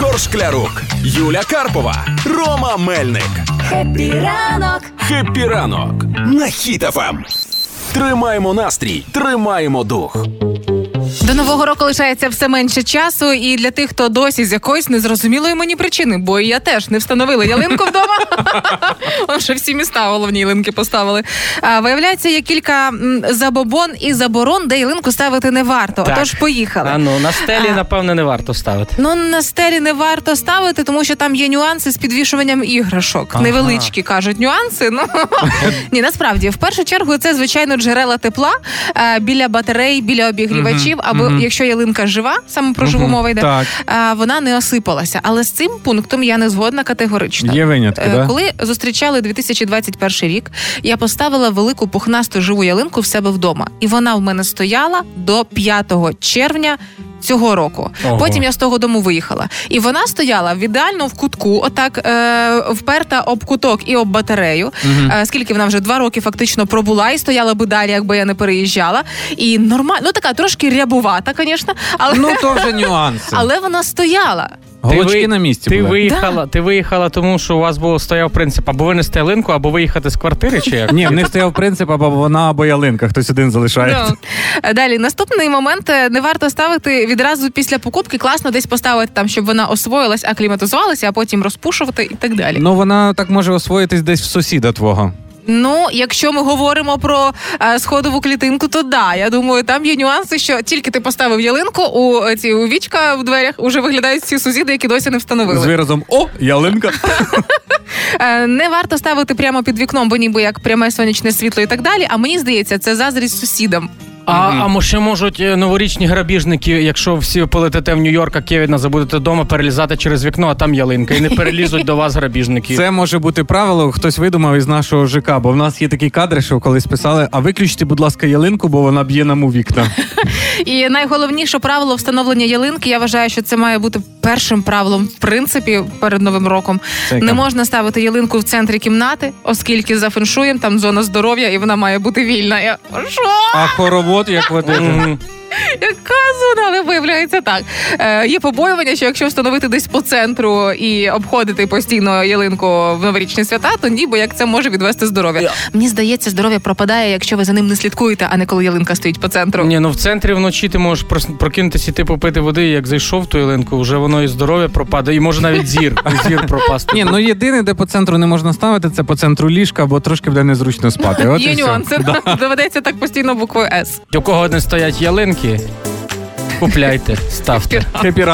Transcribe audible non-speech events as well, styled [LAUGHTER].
Ігор Шклярук, Юля Карпова, Рома Мельник. Хеппі ранок! Хеппі ранок на Хіт-ФМ. Тримаємо настрій, тримаємо дух. До нового року лишається все менше часу, і для тих, хто досі з якоїсь незрозумілої мені причини, бо і я теж не встановила ялинку вдома. [LAUGHS] Ще всі міста головні ялинки поставили. А, виявляється, є кілька забобон і заборон, де ялинку ставити не варто. Так. Отож, поїхали. А ну на стелі, А. напевне, не варто ставити. Ну на стелі не варто ставити, тому що там є нюанси з підвішуванням іграшок. Ага. Невеличкі кажуть нюанси. Ну [LAUGHS] ні, насправді в першу чергу це звичайно джерела тепла е, біля батарей, біля обігрівачів, або якщо ялинка жива, саме про живу Мгм. мова йде, Так. а, вона не осипалася. Але з цим пунктом я не згодна категорично. Є винятки, Е, да? Коли зустрічали 2021 рік, я поставила велику пухнасту живу ялинку в себе вдома, і вона в мене стояла до 5 червня. Цього року Ого. потім я з того дому виїхала, і вона стояла в ідеально в кутку, отак е, вперта об куток і об батарею. Е, скільки вона вже два роки фактично пробула і стояла би далі, якби я не переїжджала. І нормально, ну така трошки рябувата, звісно, але, Ну то вже нюанси. [LAUGHS] але вона стояла. Голочки ви- на місці Ти були. виїхала, ти виїхала, тому що у вас був стояв принцип або винести ялинку, або виїхати з квартири, чи як? Ні, в них стояв принцип, або вона, або ялинка, хтось один залишається. Е, Далі наступний момент е, не варто ставити відразу після покупки. Класно десь поставити там, щоб вона освоїлась, акліматизувалася, а потім розпушувати і так далі. Ну вона так може освоїтись десь в сусіда твого. Ну, якщо ми говоримо про е, сходову клітинку, то да, я думаю, там є нюанси, що тільки ти поставив ялинку у ці у вічка в дверях, уже виглядають ці сусіди, які досі не встановили. З виразом О, ялинка. Е, не варто ставити прямо під вікном, бо ніби як пряме сонячне світло і так далі. А мені здається, це заздрість сусідам. А, а може можуть е, новорічні грабіжники, якщо всі полетите в Нью-Йорк, а Кевіна забудете вдома, перелізати через вікно, а там ялинка, і не перелізуть до вас грабіжники. Це може бути правило, хтось видумав із нашого ЖК, бо в нас є такі кадри, що колись писали: а виключте, будь ласка, ялинку, бо вона б'є нам у вікна. [LAUGHS] І найголовніше правило встановлення ялинки. Я вважаю, що це має бути першим правилом, в принципі, перед новим роком. Це Не можна ставити ялинку в центрі кімнати, оскільки за феншуєм там зона здоров'я, і вона має бути вільна. Я що? А хоровод як водити. Яка зона? Але виявляється так. Е, є побоювання, що якщо встановити десь по центру і обходити постійно ялинку в новорічні свята, то ніби як це може відвести здоров'я. Мені здається, здоров'я пропадає, якщо ви за ним не слідкуєте, а не коли ялинка стоїть по центру. Ні, ну в центрі вночі ти можеш прос- прокинутися і ти попити води, і як зайшов в ту ялинку, вже воно і здоров'я пропаде, і може навіть зір, [LAUGHS] зір пропасти. Ні, ну єдине, де по центру не можна ставити, це по центру ліжка, бо трошки буде незручно спати. От Є все. нюанси. [LAUGHS] Доведеться так постійно буквою С. У кого не стоять ялинки, купляйте, ставте. Хепі.